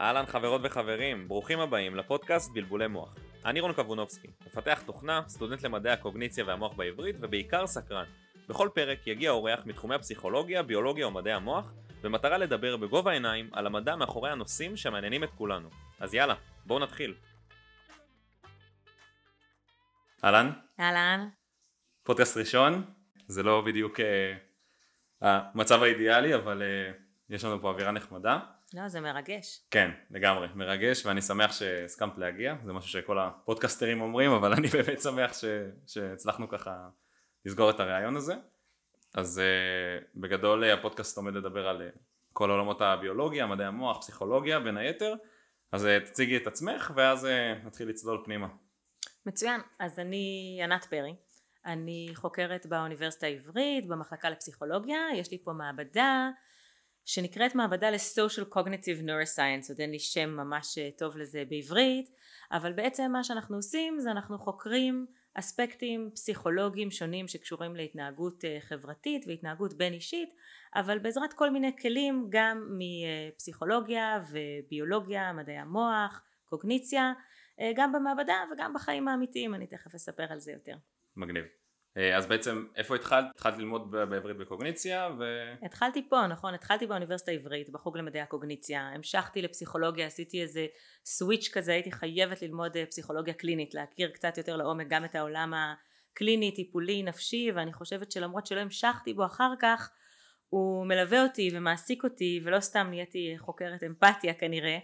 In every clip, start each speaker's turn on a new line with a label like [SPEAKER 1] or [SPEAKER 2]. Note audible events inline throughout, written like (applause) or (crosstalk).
[SPEAKER 1] אהלן חברות וחברים, ברוכים הבאים לפודקאסט בלבולי מוח. אני רון קבונובסקי, מפתח תוכנה, סטודנט למדעי הקוגניציה והמוח בעברית ובעיקר סקרן. בכל פרק יגיע אורח מתחומי הפסיכולוגיה, ביולוגיה ומדעי המוח, במטרה לדבר בגובה העיניים על המדע מאחורי הנושאים שמעניינים את כולנו. אז יאללה, בואו נתחיל. אהלן,
[SPEAKER 2] אהלן.
[SPEAKER 1] פודקאסט ראשון, זה לא בדיוק אה, המצב האידיאלי, אבל אה, יש לנו פה אווירה נחמדה.
[SPEAKER 2] לא, זה מרגש.
[SPEAKER 1] כן, לגמרי, מרגש, ואני שמח שהסכמת להגיע, זה משהו שכל הפודקסטרים אומרים, אבל אני באמת שמח ש, שהצלחנו ככה לסגור את הרעיון הזה. אז uh, בגדול uh, הפודקאסט עומד לדבר על uh, כל עולמות הביולוגיה, מדעי המוח, פסיכולוגיה בין היתר, אז uh, תציגי את עצמך ואז uh, נתחיל לצלול פנימה.
[SPEAKER 2] מצוין. אז אני ענת פרי. אני חוקרת באוניברסיטה העברית, במחלקה לפסיכולוגיה, יש לי פה מעבדה שנקראת מעבדה ל-social cognitive neuroscience, עוד אין לי שם ממש טוב לזה בעברית, אבל בעצם מה שאנחנו עושים זה אנחנו חוקרים אספקטים פסיכולוגיים שונים שקשורים להתנהגות חברתית והתנהגות בין אישית, אבל בעזרת כל מיני כלים גם מפסיכולוגיה וביולוגיה, מדעי המוח, קוגניציה, גם במעבדה וגם בחיים האמיתיים, אני תכף אספר על זה יותר.
[SPEAKER 1] מגניב. אז בעצם איפה התחלת? התחלת ללמוד בעברית בקוגניציה ו...
[SPEAKER 2] התחלתי פה נכון התחלתי באוניברסיטה העברית בחוג למדעי הקוגניציה המשכתי לפסיכולוגיה עשיתי איזה סוויץ' כזה הייתי חייבת ללמוד פסיכולוגיה קלינית להכיר קצת יותר לעומק גם את העולם הקליני טיפולי נפשי ואני חושבת שלמרות שלא המשכתי בו אחר כך הוא מלווה אותי ומעסיק אותי ולא סתם נהייתי חוקרת אמפתיה כנראה אה,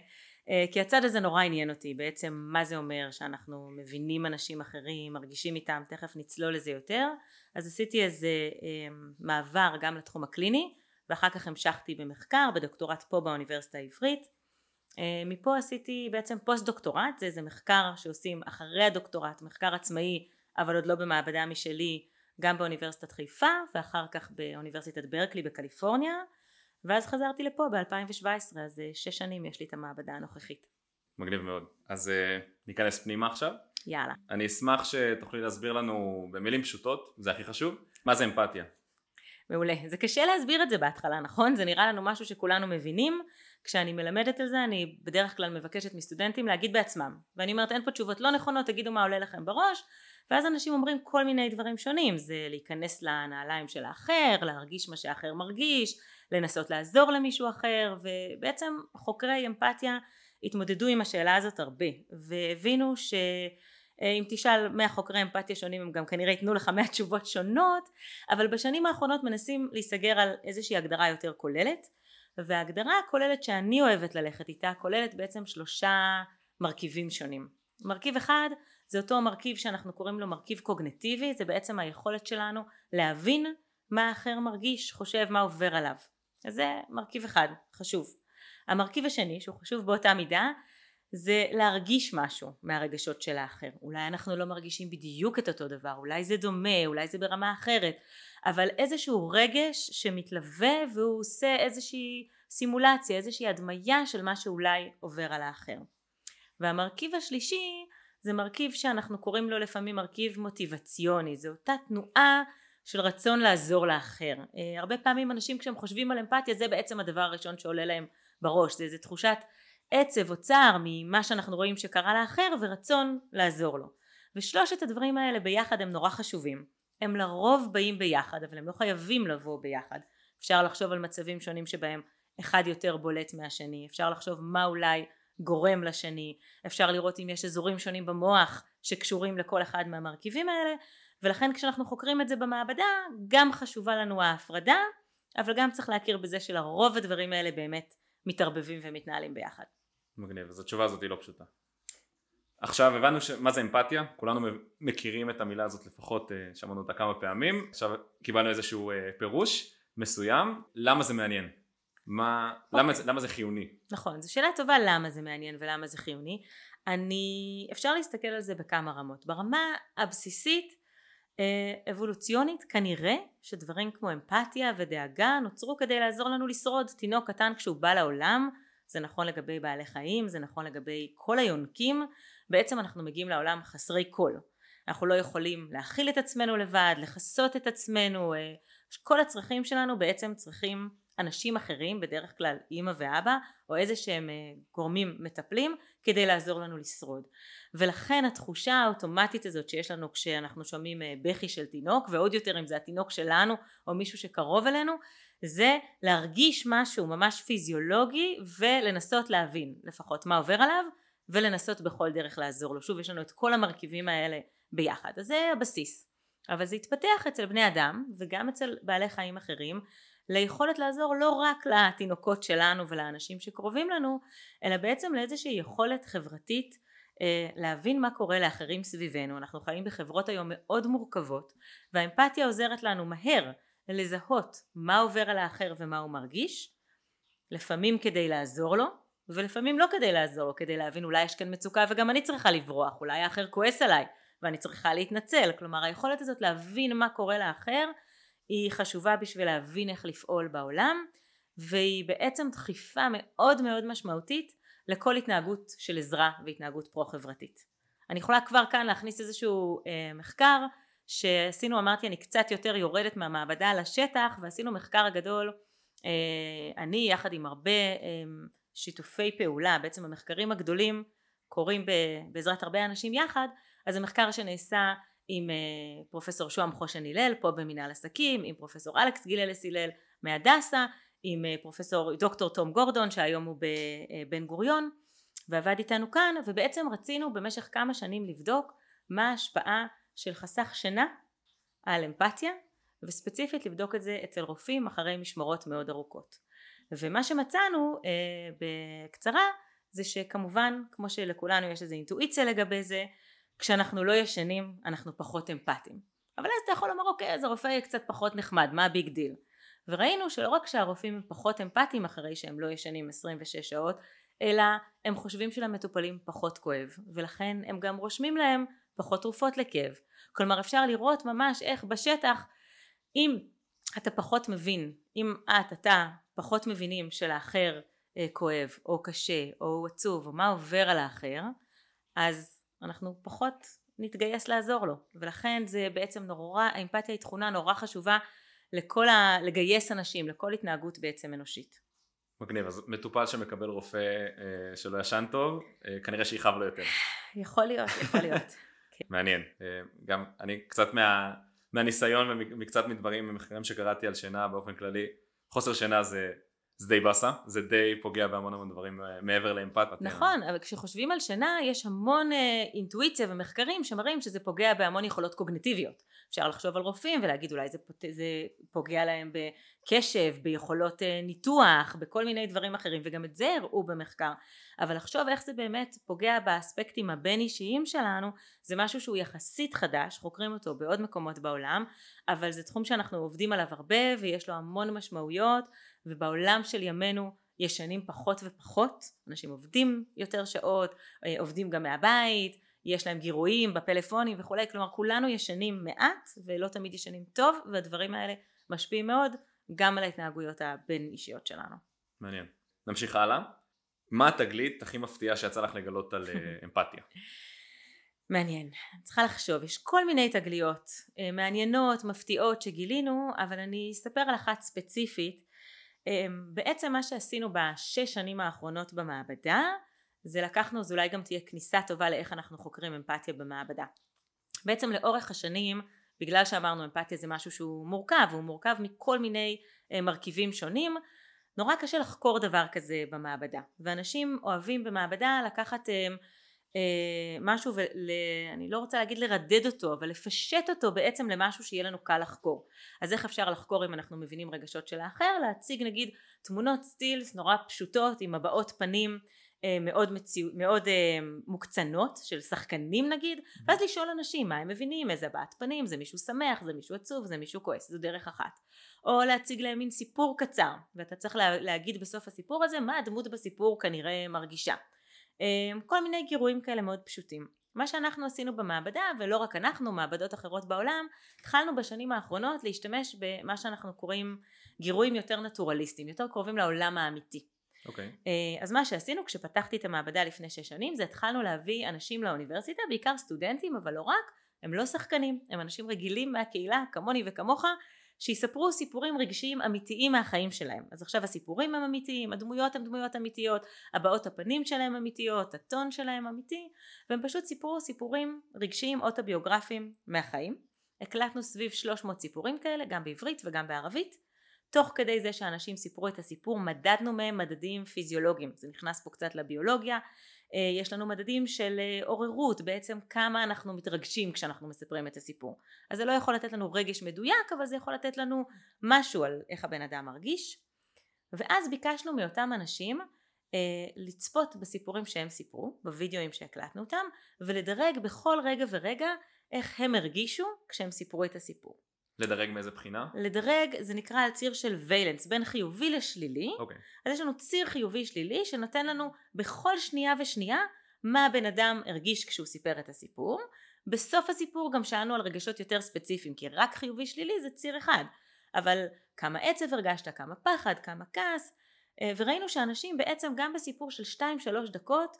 [SPEAKER 2] כי הצד הזה נורא עניין אותי. בעצם מה זה אומר? שאנחנו מבינים אנשים אחרים מרגישים איתם תכף נצלול לזה יותר. אז עשיתי איזה אה, מעבר גם לתחום הקליני ואחר כך המשכתי במחקר בדוקטורט פה באוניברסיטה העברית. אה, מפה עשיתי בעצם פוסט דוקטורט זה איזה מחקר שעושים אחרי הדוקטורט מחקר עצמאי אבל עוד לא במעבדה משלי גם באוניברסיטת חיפה ואחר כך באוניברסיטת ברקלי בקליפורניה ואז חזרתי לפה ב-2017 אז אה, שש שנים יש לי את המעבדה הנוכחית.
[SPEAKER 1] מגניב מאוד. אז uh, ניכנס פנימה עכשיו.
[SPEAKER 2] יאללה.
[SPEAKER 1] אני אשמח שתוכלי להסביר לנו במילים פשוטות, זה הכי חשוב, מה זה אמפתיה.
[SPEAKER 2] מעולה. זה קשה להסביר את זה בהתחלה, נכון? זה נראה לנו משהו שכולנו מבינים. כשאני מלמדת על זה אני בדרך כלל מבקשת מסטודנטים להגיד בעצמם. ואני אומרת אין פה תשובות לא נכונות, תגידו מה עולה לכם בראש. ואז אנשים אומרים כל מיני דברים שונים. זה להיכנס לנעליים של האחר, להרגיש מה שהאחר מרגיש, לנסות לעזור למישהו אחר ובעצם חוקרי אמפתיה התמודדו עם השאלה הזאת הרבה והבינו שאם תשאל 100 חוקרי אמפתיה שונים הם גם כנראה ייתנו לך 100 תשובות שונות אבל בשנים האחרונות מנסים להיסגר על איזושהי הגדרה יותר כוללת וההגדרה הכוללת שאני אוהבת ללכת איתה כוללת בעצם שלושה מרכיבים שונים מרכיב אחד זה אותו מרכיב שאנחנו קוראים לו מרכיב קוגנטיבי זה בעצם היכולת שלנו להבין מה האחר מרגיש, חושב, מה עובר עליו. אז זה מרכיב אחד, חשוב. המרכיב השני, שהוא חשוב באותה מידה, זה להרגיש משהו מהרגשות של האחר. אולי אנחנו לא מרגישים בדיוק את אותו דבר, אולי זה דומה, אולי זה ברמה אחרת, אבל איזשהו רגש שמתלווה והוא עושה איזושהי סימולציה, איזושהי הדמיה של מה שאולי עובר על האחר. והמרכיב השלישי זה מרכיב שאנחנו קוראים לו לפעמים מרכיב מוטיבציוני, זו אותה תנועה של רצון לעזור לאחר. אה, הרבה פעמים אנשים כשהם חושבים על אמפתיה זה בעצם הדבר הראשון שעולה להם בראש, זה איזה תחושת עצב או צער ממה שאנחנו רואים שקרה לאחר ורצון לעזור לו. ושלושת הדברים האלה ביחד הם נורא חשובים. הם לרוב באים ביחד אבל הם לא חייבים לבוא ביחד. אפשר לחשוב על מצבים שונים שבהם אחד יותר בולט מהשני, אפשר לחשוב מה אולי גורם לשני, אפשר לראות אם יש אזורים שונים במוח שקשורים לכל אחד מהמרכיבים האלה ולכן כשאנחנו חוקרים את זה במעבדה גם חשובה לנו ההפרדה אבל גם צריך להכיר בזה שלרוב הדברים האלה באמת מתערבבים ומתנהלים ביחד.
[SPEAKER 1] מגניב, אז התשובה הזאת היא לא פשוטה. עכשיו הבנו ש... מה זה אמפתיה, כולנו מכירים את המילה הזאת לפחות, אה, שמענו אותה כמה פעמים, עכשיו קיבלנו איזשהו אה, פירוש מסוים, למה זה מעניין? מה, okay. למה, אוקיי. זה, למה זה חיוני?
[SPEAKER 2] נכון, זו שאלה טובה למה זה מעניין ולמה זה חיוני. אני, אפשר להסתכל על זה בכמה רמות. ברמה הבסיסית אה, אבולוציונית כנראה שדברים כמו אמפתיה ודאגה נוצרו כדי לעזור לנו לשרוד תינוק קטן כשהוא בא לעולם זה נכון לגבי בעלי חיים זה נכון לגבי כל היונקים בעצם אנחנו מגיעים לעולם חסרי קול אנחנו לא יכולים להכיל את עצמנו לבד לכסות את עצמנו אה, כל הצרכים שלנו בעצם צריכים אנשים אחרים, בדרך כלל אימא ואבא, או איזה שהם אה, גורמים מטפלים, כדי לעזור לנו לשרוד. ולכן התחושה האוטומטית הזאת שיש לנו כשאנחנו שומעים אה, בכי של תינוק, ועוד יותר אם זה התינוק שלנו, או מישהו שקרוב אלינו, זה להרגיש משהו ממש פיזיולוגי ולנסות להבין לפחות מה עובר עליו ולנסות בכל דרך לעזור לו. שוב יש לנו את כל המרכיבים האלה ביחד. אז זה הבסיס. אבל זה התפתח אצל בני אדם וגם אצל בעלי חיים אחרים ליכולת לעזור לא רק לתינוקות שלנו ולאנשים שקרובים לנו אלא בעצם לאיזושהי יכולת חברתית אה, להבין מה קורה לאחרים סביבנו אנחנו חיים בחברות היום מאוד מורכבות והאמפתיה עוזרת לנו מהר לזהות מה עובר על האחר ומה הוא מרגיש לפעמים כדי לעזור לו ולפעמים לא כדי לעזור כדי להבין אולי יש כאן מצוקה וגם אני צריכה לברוח אולי האחר כועס עליי ואני צריכה להתנצל. כלומר היכולת הזאת להבין מה קורה לאחר היא חשובה בשביל להבין איך לפעול בעולם והיא בעצם דחיפה מאוד מאוד משמעותית לכל התנהגות של עזרה והתנהגות פרו חברתית אני יכולה כבר כאן להכניס איזשהו אה, מחקר שעשינו אמרתי אני קצת יותר יורדת מהמעבדה לשטח ועשינו מחקר גדול אה, אני יחד עם הרבה אה, שיתופי פעולה בעצם המחקרים הגדולים קורים בעזרת הרבה אנשים יחד אז המחקר שנעשה עם אה, פרופסור שוהם חושן הלל פה במנהל עסקים עם פרופסור אלכס גיללס הלל מהדסה עם פרופסור דוקטור תום גורדון שהיום הוא בבן גוריון ועבד איתנו כאן ובעצם רצינו במשך כמה שנים לבדוק מה ההשפעה של חסך שינה על אמפתיה וספציפית לבדוק את זה אצל רופאים אחרי משמרות מאוד ארוכות ומה שמצאנו אה, בקצרה זה שכמובן כמו שלכולנו יש איזו אינטואיציה לגבי זה כשאנחנו לא ישנים אנחנו פחות אמפתיים. אבל אז אתה יכול לומר אוקיי אז הרופא יהיה קצת פחות נחמד מה ה big deal? וראינו שלא רק שהרופאים הם פחות אמפתיים אחרי שהם לא ישנים 26 שעות אלא הם חושבים שלמטופלים פחות כואב ולכן הם גם רושמים להם פחות תרופות לכאב. כלומר אפשר לראות ממש איך בשטח אם אתה פחות מבין אם את אתה פחות מבינים שלאחר אה, כואב או קשה או עצוב או מה עובר על האחר אז אנחנו פחות נתגייס לעזור לו ולכן זה בעצם נורא האמפתיה היא תכונה נורא חשובה לכל ה... לגייס אנשים לכל התנהגות בעצם אנושית
[SPEAKER 1] מגניב, אז מטופל שמקבל רופא אה, שלא ישן טוב, אה, כנראה שיכאב לו יותר.
[SPEAKER 2] יכול להיות, יכול להיות. (laughs)
[SPEAKER 1] כן. מעניין. אה, גם אני קצת מה, מהניסיון ומקצת מדברים ממחקרים שקראתי על שינה באופן כללי, חוסר שינה זה זה די באסה, זה די פוגע בהמון המון דברים אה, מעבר לאמפתיה.
[SPEAKER 2] נכון, אבל כשחושבים על שינה יש המון אה, אינטואיציה ומחקרים שמראים שזה פוגע בהמון יכולות קוגניטיביות. אפשר לחשוב על רופאים ולהגיד אולי זה, זה פוגע להם בקשב, ביכולות אה, ניתוח, בכל מיני דברים אחרים וגם את זה הראו במחקר. אבל לחשוב איך זה באמת פוגע באספקטים הבין אישיים שלנו זה משהו שהוא יחסית חדש, חוקרים אותו בעוד מקומות בעולם, אבל זה תחום שאנחנו עובדים עליו הרבה ויש לו המון משמעויות ובעולם של ימינו ישנים פחות ופחות, אנשים עובדים יותר שעות, אה, עובדים גם מהבית, יש להם גירויים בפלאפונים וכולי, כלומר כולנו ישנים מעט ולא תמיד ישנים טוב והדברים האלה משפיעים מאוד גם על ההתנהגויות הבין אישיות שלנו.
[SPEAKER 1] מעניין. נמשיך הלאה. מה התגלית הכי מפתיעה שיצא לך לגלות על אה, (laughs) אמפתיה?
[SPEAKER 2] מעניין, צריכה לחשוב, יש כל מיני תגליות אה, מעניינות, מפתיעות שגילינו, אבל אני אספר על אחת ספציפית אמ, בעצם מה שעשינו בשש שנים האחרונות במעבדה זה לקחנו, זו אולי גם תהיה כניסה טובה לאיך אנחנו חוקרים אמפתיה במעבדה. בעצם לאורך השנים, בגלל שאמרנו אמפתיה זה משהו שהוא מורכב, הוא מורכב מכל מיני אה, מרכיבים שונים, נורא קשה לחקור דבר כזה במעבדה. ואנשים אוהבים במעבדה לקחת אמ, אה, משהו ואני לא רוצה להגיד לרדד אותו אבל לפשט אותו בעצם למשהו שיהיה לנו קל לחקור אז איך אפשר לחקור אם אנחנו מבינים רגשות של האחר להציג נגיד תמונות סטילס נורא פשוטות עם הבעות פנים אה, מאוד, מציאו, מאוד אה, מוקצנות של שחקנים נגיד ואז לשאול אנשים מה הם מבינים איזה הבעת פנים זה מישהו שמח זה מישהו עצוב זה מישהו כועס זו דרך אחת או להציג להם מין סיפור קצר ואתה צריך להגיד בסוף הסיפור הזה מה הדמות בסיפור כנראה מרגישה אמ, כל מיני גירויים כאלה מאוד פשוטים. מה שאנחנו עשינו במעבדה ולא רק אנחנו מעבדות אחרות בעולם התחלנו בשנים האחרונות להשתמש במה שאנחנו קוראים גירויים יותר נטורליסטיים יותר קרובים לעולם האמיתי.
[SPEAKER 1] Okay. אוקיי.
[SPEAKER 2] אה, אז מה שעשינו כשפתחתי את המעבדה לפני שש שנים זה התחלנו להביא אנשים לאוניברסיטה בעיקר סטודנטים אבל לא רק הם לא שחקנים הם אנשים רגילים מהקהילה כמוני וכמוך שיספרו סיפורים רגשיים אמיתיים מהחיים שלהם. אז עכשיו הסיפורים הם אמיתיים, הדמויות הן דמויות אמיתיות, הבעות הפנים שלהם אמיתיות, הטון שלהם אמיתי, והם פשוט סיפרו סיפורים רגשיים אוטוביוגרפיים מהחיים. הקלטנו סביב 300 סיפורים כאלה, גם בעברית וגם בערבית. תוך כדי זה שאנשים סיפרו את הסיפור מדדנו מהם מדדים פיזיולוגיים, זה נכנס פה קצת לביולוגיה, אה, יש לנו מדדים של אה, עוררות, בעצם כמה אנחנו מתרגשים כשאנחנו מספרים את הסיפור. אז זה לא יכול לתת לנו רגש מדויק, אבל זה יכול לתת לנו משהו על איך הבן אדם מרגיש. ואז ביקשנו מאותם אנשים אה, לצפות בסיפורים שהם סיפרו, בווידאוים שהקלטנו אותם, ולדרג בכל רגע ורגע איך הם הרגישו כשהם סיפרו את הסיפור.
[SPEAKER 1] לדרג מאיזה בחינה?
[SPEAKER 2] לדרג זה נקרא על ציר של ויילנס בין חיובי לשלילי
[SPEAKER 1] אוקיי. Okay.
[SPEAKER 2] אז יש לנו ציר חיובי שלילי שנותן לנו בכל שנייה ושנייה מה הבן אדם הרגיש כשהוא סיפר את הסיפור בסוף הסיפור גם שאלנו על רגשות יותר ספציפיים כי רק חיובי שלילי זה ציר אחד אבל כמה עצב הרגשת כמה פחד כמה כעס אה, וראינו שאנשים בעצם גם בסיפור של 2-3 דקות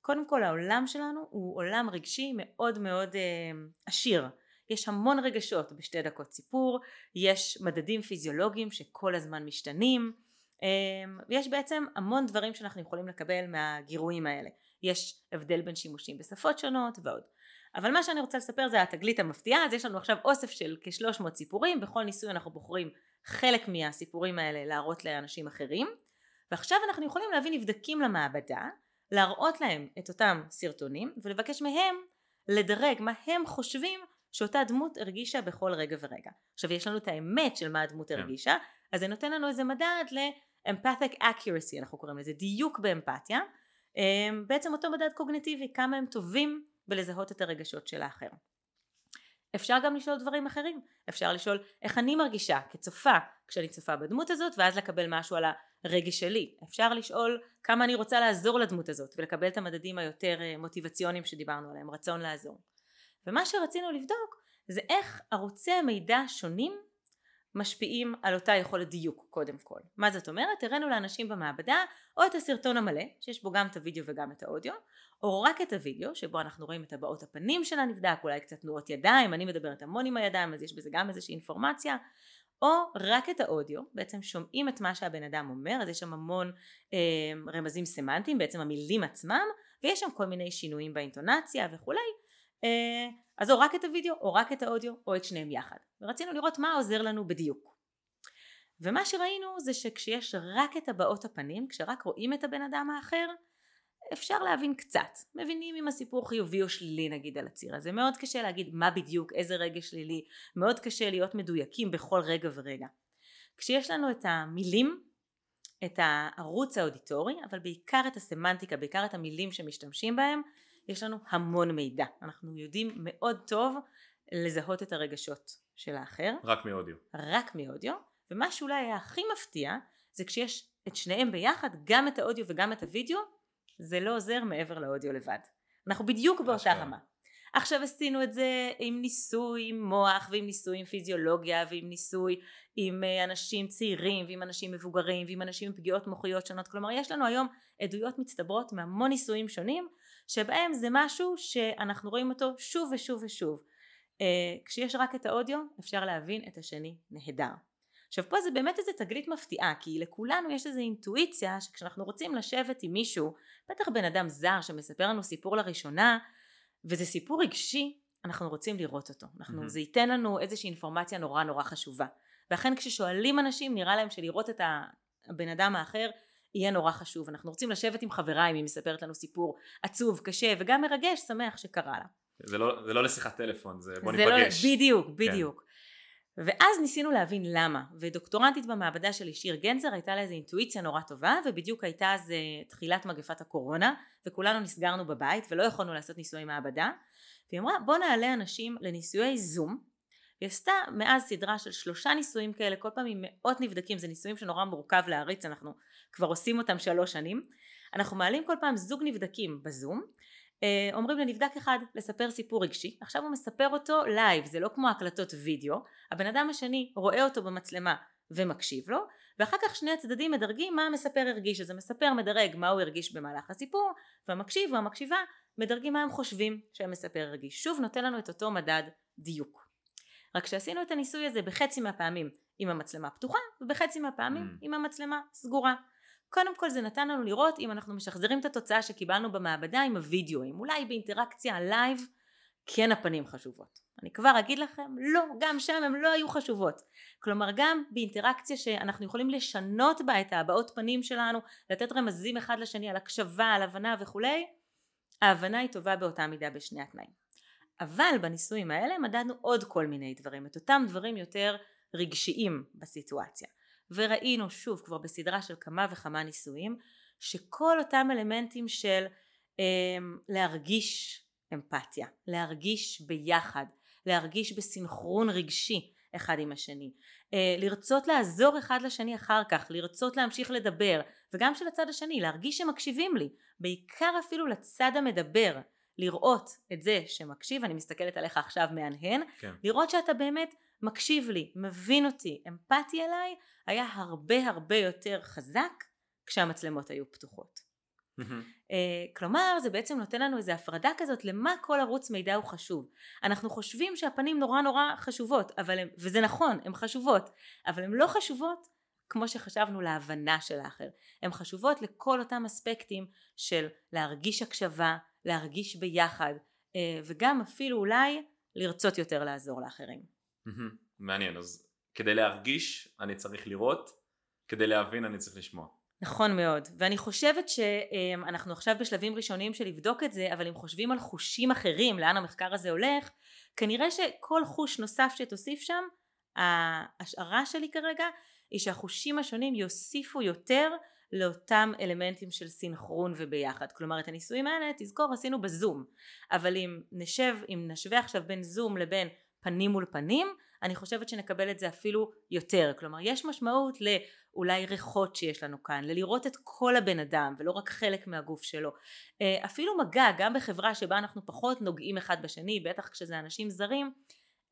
[SPEAKER 2] קודם כל העולם שלנו הוא עולם רגשי מאוד מאוד אה, עשיר יש המון רגשות בשתי דקות סיפור, יש מדדים פיזיולוגיים שכל הזמן משתנים, אמ, יש בעצם המון דברים שאנחנו יכולים לקבל מהגירויים האלה. יש הבדל בין שימושים בשפות שונות ועוד. אבל מה שאני רוצה לספר זה התגלית המפתיעה, אז יש לנו עכשיו אוסף של כ-300 סיפורים, בכל ניסוי אנחנו בוחרים חלק מהסיפורים האלה להראות לאנשים אחרים, ועכשיו אנחנו יכולים להביא נבדקים למעבדה, להראות להם את אותם סרטונים ולבקש מהם לדרג מה הם חושבים שאותה דמות הרגישה בכל רגע ורגע. עכשיו יש לנו את האמת של מה הדמות כן. הרגישה, אז זה נותן לנו איזה מדד ל-empathic accuracy אנחנו קוראים לזה, דיוק באמפתיה, אמ, בעצם אותו מדד קוגנטיבי, כמה הם טובים בלזהות את הרגשות של האחר. אפשר גם לשאול דברים אחרים, אפשר לשאול איך אני מרגישה כצופה כשאני צופה בדמות הזאת ואז לקבל משהו על הרגש שלי, אפשר לשאול כמה אני רוצה לעזור לדמות הזאת ולקבל את המדדים היותר אה, מוטיבציוניים שדיברנו עליהם, רצון לעזור. ומה שרצינו לבדוק זה איך ערוצי המידע השונים משפיעים על אותה יכולת דיוק קודם כל. מה זאת אומרת? הראינו לאנשים במעבדה או את הסרטון המלא שיש בו גם את הוידאו וגם את האודיו או רק את הוידאו שבו אנחנו רואים את הבעות הפנים של הנבדק אולי קצת תנועות ידיים אני מדברת המון עם הידיים אז יש בזה גם איזושהי אינפורמציה או רק את האודיו בעצם שומעים את מה שהבן אדם אומר אז יש שם המון אה, רמזים סמנטיים בעצם המילים עצמם ויש שם כל מיני שינויים באינטונציה וכולי אז או רק את הוידאו או רק את האודיו או את שניהם יחד. ורצינו לראות מה עוזר לנו בדיוק. ומה שראינו זה שכשיש רק את הבעות הפנים כשרק רואים את הבן אדם האחר אפשר להבין קצת. מבינים אם הסיפור חיובי או שלילי נגיד על הציר הזה. מאוד קשה להגיד מה בדיוק איזה רגע שלילי. מאוד קשה להיות מדויקים בכל רגע ורגע. כשיש לנו את המילים את הערוץ האודיטורי אבל בעיקר את הסמנטיקה בעיקר את המילים שמשתמשים בהם יש לנו המון מידע, אנחנו יודעים מאוד טוב לזהות את הרגשות של האחר.
[SPEAKER 1] רק מאודיו.
[SPEAKER 2] רק מאודיו, ומה שאולי היה הכי מפתיע זה כשיש את שניהם ביחד, גם את האודיו וגם את הוידאו, זה לא עוזר מעבר לאודיו לבד. אנחנו בדיוק באותה רמה. עכשיו עשינו את זה עם ניסוי עם מוח ועם ניסוי עם פיזיולוגיה ועם ניסוי עם אה, אנשים צעירים ועם אנשים מבוגרים ועם אנשים עם פגיעות מוחיות שונות כלומר יש לנו היום עדויות מצטברות מהמון ניסויים שונים שבהם זה משהו שאנחנו רואים אותו שוב ושוב ושוב. Uh, כשיש רק את האודיו אפשר להבין את השני נהדר. עכשיו פה זה באמת איזה תגלית מפתיעה כי לכולנו יש איזו אינטואיציה שכשאנחנו רוצים לשבת עם מישהו בטח בן אדם זר שמספר לנו סיפור לראשונה וזה סיפור רגשי אנחנו רוצים לראות אותו אנחנו, mm-hmm. זה ייתן לנו איזושהי אינפורמציה נורא נורא חשובה ואכן כששואלים אנשים נראה להם שלראות את הבן אדם האחר יהיה נורא חשוב. אנחנו רוצים לשבת עם חברה אם היא מספרת לנו סיפור עצוב, קשה וגם מרגש, שמח שקרה לה.
[SPEAKER 1] זה לא, זה לא לשיחת טלפון, זה בוא
[SPEAKER 2] זה
[SPEAKER 1] לא- ניפגש.
[SPEAKER 2] לא, בדיוק. בדיוק. כן. ואז ניסינו להבין למה, ודוקטורנטית במעבדה שלי שיר גנזר הייתה לה איזו אינטואיציה נורא טובה, ובדיוק הייתה אז אה, תחילת מגפת הקורונה, וכולנו נסגרנו בבית ולא יכולנו לעשות ניסויי מעבדה, והיא אמרה בוא נעלה אנשים לניסויי זום, היא עשתה מאז סדרה של שלושה ניסויים כאלה, כל פעם עם מאות נבדקים, זה ניסויים שנורא מורכב להריץ, אנחנו כבר עושים אותם שלוש שנים. אנחנו מעלים כל פעם זוג נבדקים בזום, אה, אומרים לנבדק אחד לספר סיפור רגשי, עכשיו הוא מספר אותו לייב, זה לא כמו הקלטות וידאו, הבן אדם השני רואה אותו במצלמה ומקשיב לו, ואחר כך שני הצדדים מדרגים מה המספר הרגיש, אז המספר מדרג מה הוא הרגיש במהלך הסיפור, והמקשיב והמקשיבה מדרגים מה הם חושבים שהמספר הרגיש. שוב נותן לנו את אותו מדד דיוק. רק שעשינו את הניסוי הזה בחצי מהפעמים עם המצלמה פתוחה ובחצי מהפעמים ממ. עם המצלמה סגורה. קודם כל זה נתן לנו לראות אם אנחנו משחזרים את התוצאה שקיבלנו במעבדה עם הווידאוים, אולי באינטראקציה לייב כן הפנים חשובות. אני כבר אגיד לכם, לא, גם שם הן לא היו חשובות. כלומר גם באינטראקציה שאנחנו יכולים לשנות בה את ההבעות פנים שלנו, לתת רמזים אחד לשני על הקשבה, על הבנה וכולי, ההבנה היא טובה באותה מידה בשני התנאים. אבל בניסויים האלה מדדנו עוד כל מיני דברים, את אותם דברים יותר רגשיים בסיטואציה. וראינו שוב כבר בסדרה של כמה וכמה ניסויים שכל אותם אלמנטים של אה, להרגיש אמפתיה, להרגיש ביחד, להרגיש בסינכרון רגשי אחד עם השני, אה, לרצות לעזור אחד לשני אחר כך, לרצות להמשיך לדבר, וגם של הצד השני, להרגיש שמקשיבים לי, בעיקר אפילו לצד המדבר, לראות את זה שמקשיב, אני מסתכלת עליך עכשיו מהנהן, כן. לראות שאתה באמת מקשיב לי, מבין אותי, אמפתי אליי, היה הרבה הרבה יותר חזק כשהמצלמות היו פתוחות. Mm-hmm. כלומר זה בעצם נותן לנו איזו הפרדה כזאת למה כל ערוץ מידע הוא חשוב. אנחנו חושבים שהפנים נורא נורא חשובות, אבל הם, וזה נכון, הן חשובות, אבל הן לא חשובות כמו שחשבנו להבנה של האחר. הן חשובות לכל אותם אספקטים של להרגיש הקשבה, להרגיש ביחד, אה, וגם אפילו אולי לרצות יותר לעזור לאחרים.
[SPEAKER 1] מעניין, אז כדי להרגיש אני צריך לראות, כדי להבין אני צריך לשמוע.
[SPEAKER 2] נכון מאוד, ואני חושבת שאנחנו עכשיו בשלבים ראשוניים של לבדוק את זה, אבל אם חושבים על חושים אחרים, לאן המחקר הזה הולך, כנראה שכל חוש נוסף שתוסיף שם, ההשערה שלי כרגע היא שהחושים השונים יוסיפו יותר לאותם אלמנטים של סינכרון וביחד. כלומר את הניסויים האלה תזכור עשינו בזום, אבל אם נשב, אם נשווה עכשיו בין זום לבין פנים מול פנים, אני חושבת שנקבל את זה אפילו יותר. כלומר יש משמעות לאולי ריחות שיש לנו כאן, ללראות את כל הבן אדם ולא רק חלק מהגוף שלו. אה, אפילו מגע, גם בחברה שבה אנחנו פחות נוגעים אחד בשני, בטח כשזה אנשים זרים,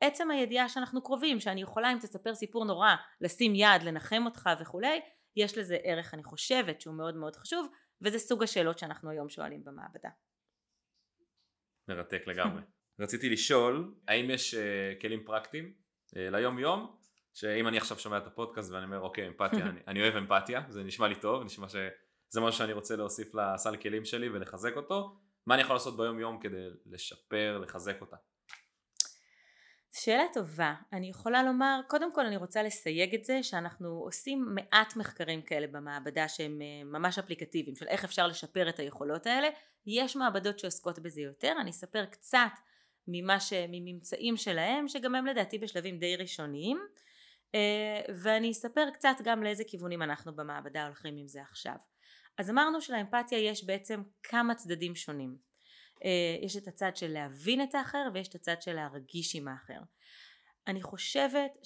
[SPEAKER 2] עצם הידיעה שאנחנו קרובים, שאני יכולה אם תספר סיפור נורא לשים יד, לנחם אותך וכולי, יש לזה ערך אני חושבת שהוא מאוד מאוד חשוב וזה סוג השאלות שאנחנו היום שואלים במעבדה.
[SPEAKER 1] מרתק לגמרי. (laughs) רציתי לשאול האם יש uh, כלים פרקטיים uh, ליום יום שאם אני עכשיו שומע את הפודקאסט ואני אומר אוקיי אמפתיה (laughs) אני, אני אוהב אמפתיה זה נשמע לי טוב נשמע שזה משהו שאני רוצה להוסיף לסל כלים שלי ולחזק אותו מה אני יכול לעשות ביום יום כדי לשפר לחזק אותה
[SPEAKER 2] שאלה טובה. אני יכולה לומר, קודם כל אני רוצה לסייג את זה שאנחנו עושים מעט מחקרים כאלה במעבדה שהם אה, ממש אפליקטיביים של איך אפשר לשפר את היכולות האלה. יש מעבדות שעוסקות בזה יותר, אני אספר קצת ממה ש... מממצאים שלהם שגם הם לדעתי בשלבים די ראשוניים אה, ואני אספר קצת גם לאיזה כיוונים אנחנו במעבדה הולכים עם זה עכשיו. אז אמרנו שלאמפתיה יש בעצם כמה צדדים שונים. אה, יש את הצד של להבין את האחר ויש את הצד של להרגיש עם האחר. אני חושבת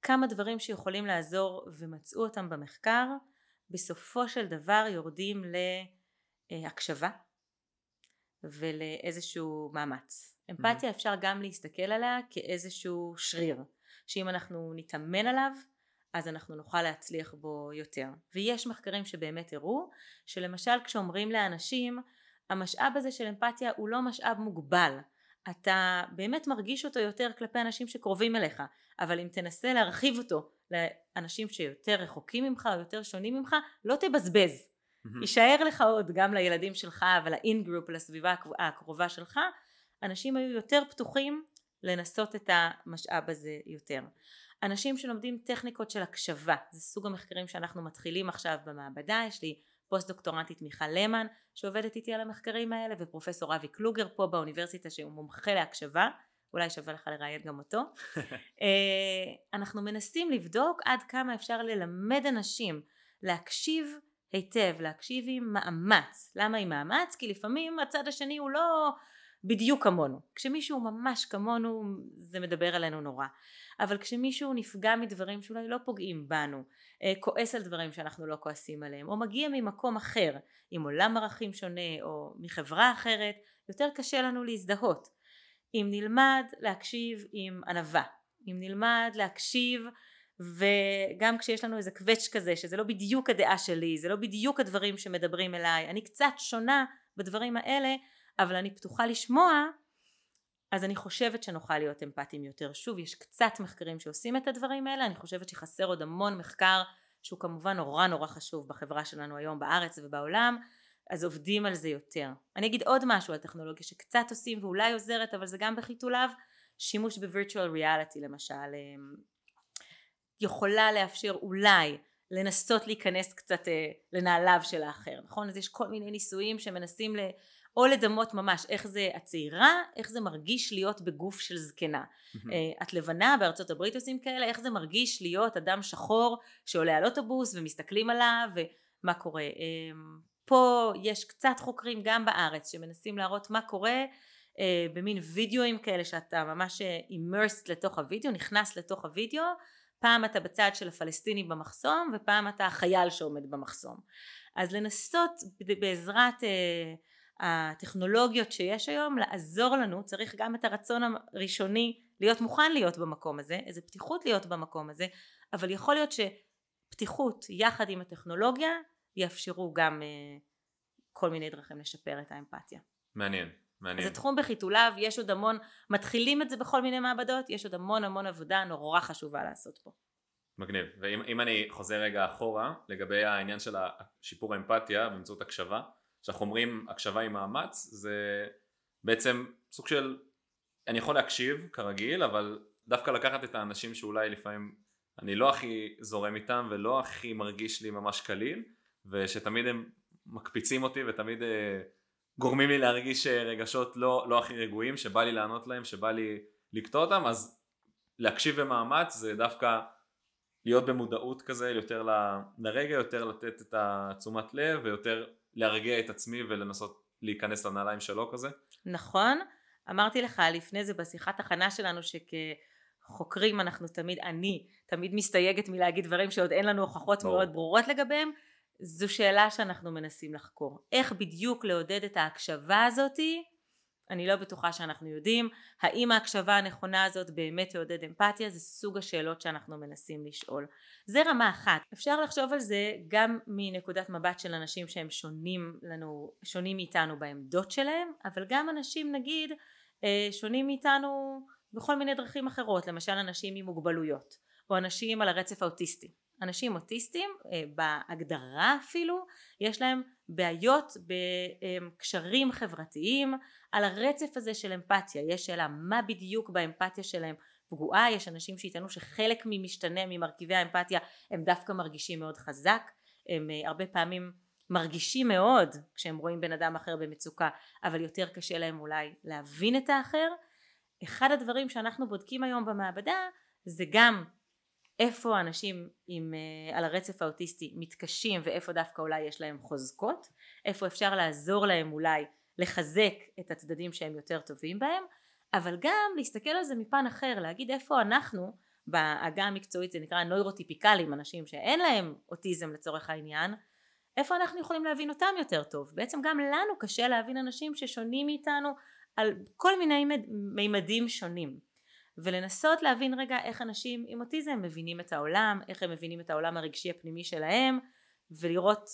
[SPEAKER 2] שכמה דברים שיכולים לעזור ומצאו אותם במחקר בסופו של דבר יורדים להקשבה ולאיזשהו מאמץ. אמפתיה אפשר גם להסתכל עליה כאיזשהו שריר שאם אנחנו נתאמן עליו אז אנחנו נוכל להצליח בו יותר ויש מחקרים שבאמת הראו שלמשל כשאומרים לאנשים המשאב הזה של אמפתיה הוא לא משאב מוגבל. אתה באמת מרגיש אותו יותר כלפי אנשים שקרובים אליך אבל אם תנסה להרחיב אותו לאנשים שיותר רחוקים ממך או יותר שונים ממך לא תבזבז. יישאר לך עוד גם לילדים שלך ול in-group לסביבה הקרובה שלך. אנשים היו יותר פתוחים לנסות את המשאב הזה יותר. אנשים שלומדים טכניקות של הקשבה זה סוג המחקרים שאנחנו מתחילים עכשיו במעבדה יש לי פוסט דוקטורנטית מיכל למן שעובדת איתי על המחקרים האלה ופרופסור אבי קלוגר פה באוניברסיטה שהוא מומחה להקשבה אולי שווה לך לראיין גם אותו (laughs) אה, אנחנו מנסים לבדוק עד כמה אפשר ללמד אנשים להקשיב היטב להקשיב עם מאמץ למה עם מאמץ? כי לפעמים הצד השני הוא לא בדיוק כמונו כשמישהו ממש כמונו זה מדבר עלינו נורא אבל כשמישהו נפגע מדברים שאולי לא פוגעים בנו, אה, כועס על דברים שאנחנו לא כועסים עליהם, או מגיע ממקום אחר, עם עולם ערכים שונה, או מחברה אחרת, יותר קשה לנו להזדהות. אם נלמד להקשיב עם ענווה, אם נלמד להקשיב וגם כשיש לנו איזה קווץ' כזה שזה לא בדיוק הדעה שלי, זה לא בדיוק הדברים שמדברים אליי, אני קצת שונה בדברים האלה, אבל אני פתוחה לשמוע אז אני חושבת שנוכל להיות אמפתיים יותר. שוב, יש קצת מחקרים שעושים את הדברים האלה, אני חושבת שחסר עוד המון מחקר שהוא כמובן נורא נורא חשוב בחברה שלנו היום בארץ ובעולם, אז עובדים על זה יותר. אני אגיד עוד משהו על טכנולוגיה שקצת עושים ואולי עוזרת, אבל זה גם בחיתוליו, שימוש בווירטואל ריאליטי למשל, אמ, יכולה לאפשר אולי לנסות להיכנס קצת אה, לנעליו של האחר, נכון? אז יש כל מיני ניסויים שמנסים. או לדמות ממש איך זה הצעירה, איך זה מרגיש להיות בגוף של זקנה. Mm-hmm. את לבנה בארצות הברית עושים כאלה, איך זה מרגיש להיות אדם שחור שעולה על אוטובוס ומסתכלים עליו ומה קורה. אמ, פה יש קצת חוקרים גם בארץ שמנסים להראות מה קורה אה, במין וידאוים כאלה שאתה ממש אימרסט לתוך הוידאו, נכנס לתוך הוידאו, פעם אתה בצד של הפלסטינים במחסום ופעם אתה החייל שעומד במחסום. אז לנסות בעזרת אה, הטכנולוגיות שיש היום לעזור לנו צריך גם את הרצון הראשוני להיות מוכן להיות במקום הזה איזה פתיחות להיות במקום הזה אבל יכול להיות שפתיחות יחד עם הטכנולוגיה יאפשרו גם uh, כל מיני דרכים לשפר את האמפתיה.
[SPEAKER 1] מעניין, מעניין.
[SPEAKER 2] זה תחום בחיתוליו, יש עוד המון, מתחילים את זה בכל מיני מעבדות, יש עוד המון המון עבודה נורא חשובה לעשות פה.
[SPEAKER 1] מגניב, ואם אני חוזר רגע אחורה לגבי העניין של שיפור האמפתיה באמצעות הקשבה, כשאנחנו אומרים הקשבה עם מאמץ זה בעצם סוג של אני יכול להקשיב כרגיל אבל דווקא לקחת את האנשים שאולי לפעמים אני לא הכי זורם איתם ולא הכי מרגיש לי ממש קליל ושתמיד הם מקפיצים אותי ותמיד אה, גורמים לי להרגיש אה, רגשות לא, לא הכי רגועים שבא לי לענות להם שבא לי לקטוע אותם אז להקשיב במאמץ זה דווקא להיות במודעות כזה יותר לרגע יותר לתת את התשומת לב ויותר להרגיע את עצמי ולנסות להיכנס לנעליים שלו כזה?
[SPEAKER 2] נכון, אמרתי לך לפני זה בשיחת הכנה שלנו שכחוקרים אנחנו תמיד, אני תמיד מסתייגת מלהגיד דברים שעוד אין לנו הוכחות ברור. מאוד ברורות לגביהם, זו שאלה שאנחנו מנסים לחקור. איך בדיוק לעודד את ההקשבה הזאתי אני לא בטוחה שאנחנו יודעים. האם ההקשבה הנכונה הזאת באמת תעודד אמפתיה? זה סוג השאלות שאנחנו מנסים לשאול. זה רמה אחת. אפשר לחשוב על זה גם מנקודת מבט של אנשים שהם שונים לנו שונים מאיתנו בעמדות שלהם אבל גם אנשים נגיד אה, שונים מאיתנו בכל מיני דרכים אחרות. למשל אנשים עם מוגבלויות או אנשים על הרצף האוטיסטי. אנשים אוטיסטים אה, בהגדרה אפילו יש להם בעיות בקשרים חברתיים על הרצף הזה של אמפתיה. יש שאלה מה בדיוק באמפתיה שלהם פגועה יש אנשים שיטענו שחלק ממשתנה ממרכיבי האמפתיה הם דווקא מרגישים מאוד חזק. הם אה, הרבה פעמים מרגישים מאוד כשהם רואים בן אדם אחר במצוקה אבל יותר קשה להם אולי להבין את האחר. אחד הדברים שאנחנו בודקים היום במעבדה זה גם איפה אנשים עם, uh, על הרצף האוטיסטי מתקשים ואיפה דווקא אולי יש להם חוזקות, איפה אפשר לעזור להם אולי לחזק את הצדדים שהם יותר טובים בהם, אבל גם להסתכל על זה מפן אחר, להגיד איפה אנחנו, בעגה המקצועית זה נקרא נוירוטיפיקלים, אנשים שאין להם אוטיזם לצורך העניין, איפה אנחנו יכולים להבין אותם יותר טוב. בעצם גם לנו קשה להבין אנשים ששונים מאיתנו על כל מיני מימדים שונים. ולנסות להבין רגע איך אנשים עם אוטיזם מבינים את העולם, איך הם מבינים את העולם הרגשי הפנימי שלהם ולראות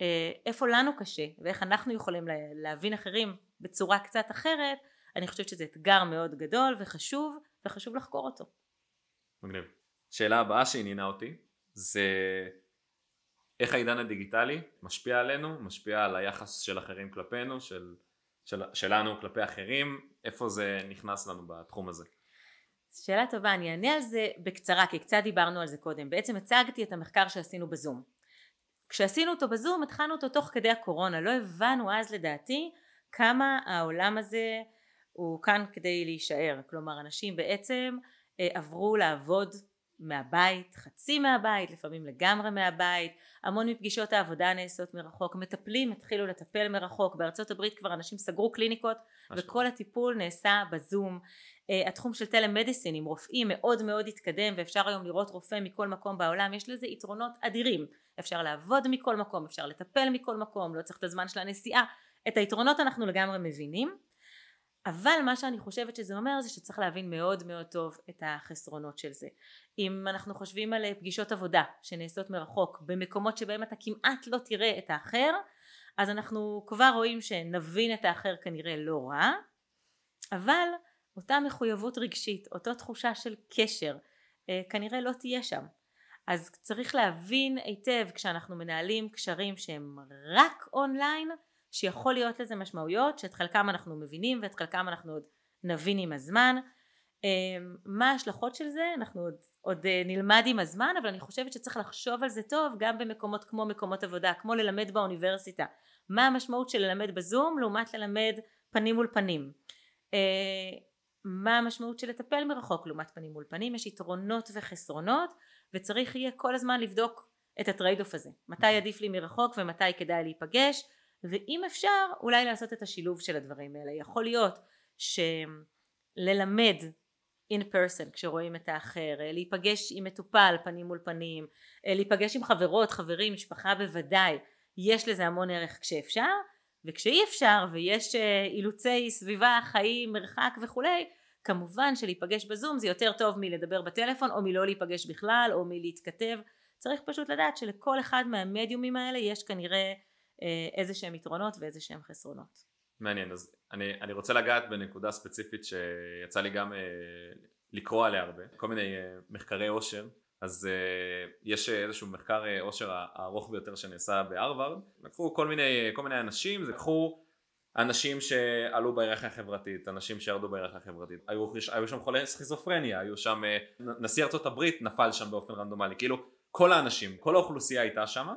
[SPEAKER 2] אה, איפה לנו קשה ואיך אנחנו יכולים להבין אחרים בצורה קצת אחרת אני חושבת שזה אתגר מאוד גדול וחשוב וחשוב לחקור אותו.
[SPEAKER 1] מגניב. שאלה הבאה שעניינה אותי זה איך העידן הדיגיטלי משפיע עלינו, משפיע על היחס של אחרים כלפינו, של, של, שלנו כלפי אחרים, איפה זה נכנס לנו בתחום הזה.
[SPEAKER 2] שאלה טובה, אני אענה על זה בקצרה כי קצת דיברנו על זה קודם. בעצם הצגתי את המחקר שעשינו בזום. כשעשינו אותו בזום התחלנו אותו תוך כדי הקורונה, לא הבנו אז לדעתי כמה העולם הזה הוא כאן כדי להישאר. כלומר אנשים בעצם אה, עברו לעבוד מהבית, חצי מהבית, לפעמים לגמרי מהבית, המון מפגישות העבודה נעשות מרחוק, מטפלים התחילו לטפל מרחוק, בארצות הברית כבר אנשים סגרו קליניקות וכל הטיפול נעשה בזום, התחום של טלמדיסין עם רופאים מאוד מאוד התקדם ואפשר היום לראות רופא מכל מקום בעולם, יש לזה יתרונות אדירים, אפשר לעבוד מכל מקום, אפשר לטפל מכל מקום, לא צריך את הזמן של הנסיעה, את היתרונות אנחנו לגמרי מבינים אבל מה שאני חושבת שזה אומר זה שצריך להבין מאוד מאוד טוב את החסרונות של זה. אם אנחנו חושבים על פגישות עבודה שנעשות מרחוק במקומות שבהם אתה כמעט לא תראה את האחר אז אנחנו כבר רואים שנבין את האחר כנראה לא רע אבל אותה מחויבות רגשית, אותה תחושה של קשר, אה, כנראה לא תהיה שם. אז צריך להבין היטב כשאנחנו מנהלים קשרים שהם רק אונליין, שיכול להיות לזה משמעויות שאת חלקם אנחנו מבינים ואת חלקם אנחנו עוד נבין עם הזמן. אמ, מה ההשלכות של זה אנחנו עוד, עוד אה, נלמד עם הזמן אבל אני חושבת שצריך לחשוב על זה טוב גם במקומות כמו מקומות עבודה כמו ללמד באוניברסיטה מה המשמעות של ללמד בזום לעומת ללמד פנים מול פנים אה, מה המשמעות של לטפל מרחוק? לעומת פנים מול פנים יש יתרונות וחסרונות וצריך יהיה כל הזמן לבדוק את ה trade-off הזה. מתי עדיף לי מרחוק ומתי כדאי להיפגש ואם אפשר אולי לעשות את השילוב של הדברים האלה. יכול להיות שללמד in person כשרואים את האחר, להיפגש עם מטופל פנים מול פנים, להיפגש עם חברות, חברים, משפחה בוודאי, יש לזה המון ערך כשאפשר, וכשאי אפשר ויש אה, אילוצי סביבה, חיים, מרחק וכולי, כמובן שלהיפגש בזום זה יותר טוב מלדבר בטלפון או מלא להיפגש בכלל או מלהתכתב, צריך פשוט לדעת שלכל אחד מהמדיומים האלה יש כנראה אה, איזה שהם יתרונות ואיזה שהם חסרונות.
[SPEAKER 1] מעניין, אז אני, אני רוצה לגעת בנקודה ספציפית שיצא לי גם אה, לקרוא עליה הרבה, כל מיני אה, מחקרי עושר, אז אה, יש איזשהו מחקר אה, עושר הארוך ביותר שנעשה בהרווארד, לקחו כל מיני, כל מיני אנשים, לקחו אנשים שעלו בהיררכיה החברתית, אנשים שירדו בהיררכיה החברתית, היו, היו שם חולי סכיזופרניה, היו שם, אה, נשיא ארצות הברית נפל שם באופן רנדומלי, כאילו כל האנשים, כל האוכלוסייה הייתה שם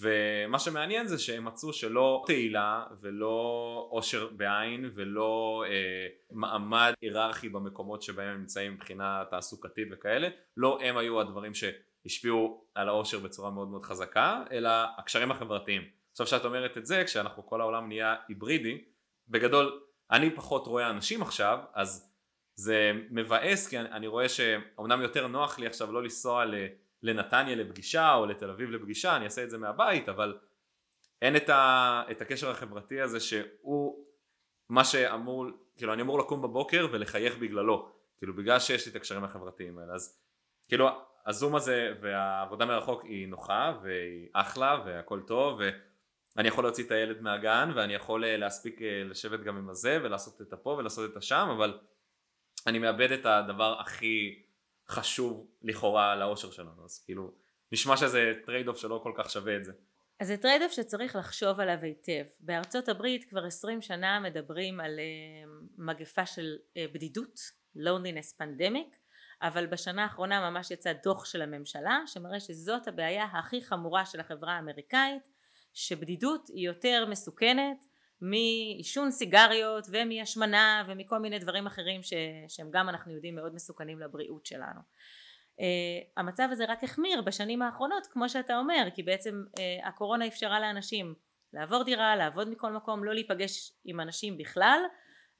[SPEAKER 1] ומה שמעניין זה שהם מצאו שלא תהילה ולא עושר בעין ולא אה, מעמד היררכי במקומות שבהם הם נמצאים מבחינה תעסוקתית וכאלה. לא הם היו הדברים שהשפיעו על העושר בצורה מאוד מאוד חזקה אלא הקשרים החברתיים. עכשיו שאת אומרת את זה כשאנחנו כל העולם נהיה היברידי בגדול אני פחות רואה אנשים עכשיו אז זה מבאס כי אני, אני רואה שאומנם יותר נוח לי עכשיו לא לנסוע ל... לנתניה לפגישה או לתל אביב לפגישה, אני אעשה את זה מהבית, אבל אין את, ה, את הקשר החברתי הזה שהוא מה שאמור, כאילו אני אמור לקום בבוקר ולחייך בגללו, כאילו בגלל שיש לי את הקשרים החברתיים האלה, אז כאילו הזום הזה והעבודה מרחוק היא נוחה והיא אחלה והכל טוב ואני יכול להוציא את הילד מהגן ואני יכול אה, להספיק אה, לשבת גם עם הזה ולעשות את הפה ולעשות את השם, אבל אני מאבד את הדבר הכי חשוב לכאורה לאושר שלנו אז כאילו נשמע שזה trade-off שלא כל כך שווה את זה.
[SPEAKER 2] אז זה trade-off שצריך לחשוב עליו היטב. בארצות הברית כבר עשרים שנה מדברים על אה, מגפה של uh, בדידות, loneliness pandemic, אבל בשנה האחרונה ממש יצא דוח של הממשלה שמראה שזאת הבעיה הכי חמורה של החברה האמריקאית, שבדידות היא יותר מסוכנת מעישון סיגריות ומהשמנה ומכל מיני דברים אחרים ש, שהם גם אנחנו יודעים מאוד מסוכנים לבריאות שלנו. Uh, המצב הזה רק החמיר בשנים האחרונות כמו שאתה אומר כי בעצם uh, הקורונה אפשרה לאנשים לעבור דירה, לעבוד מכל מקום, לא להיפגש עם אנשים בכלל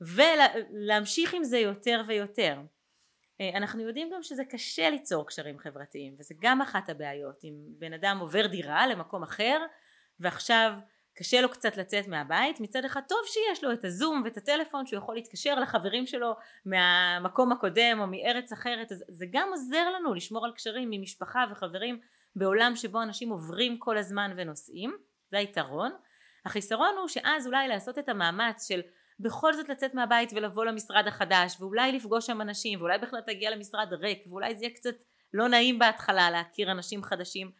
[SPEAKER 2] ולהמשיך עם זה יותר ויותר. Uh, אנחנו יודעים גם שזה קשה ליצור קשרים חברתיים וזה גם אחת הבעיות אם בן אדם עובר דירה למקום אחר ועכשיו קשה לו קצת לצאת מהבית מצד אחד טוב שיש לו את הזום ואת הטלפון שהוא יכול להתקשר לחברים שלו מהמקום הקודם או מארץ אחרת אז זה גם עוזר לנו לשמור על קשרים ממשפחה וחברים בעולם שבו אנשים עוברים כל הזמן ונוסעים זה היתרון. החיסרון הוא שאז אולי לעשות את המאמץ של בכל זאת לצאת מהבית ולבוא למשרד החדש ואולי לפגוש שם אנשים ואולי בכלל תגיע למשרד ריק ואולי זה יהיה קצת לא נעים בהתחלה להכיר אנשים חדשים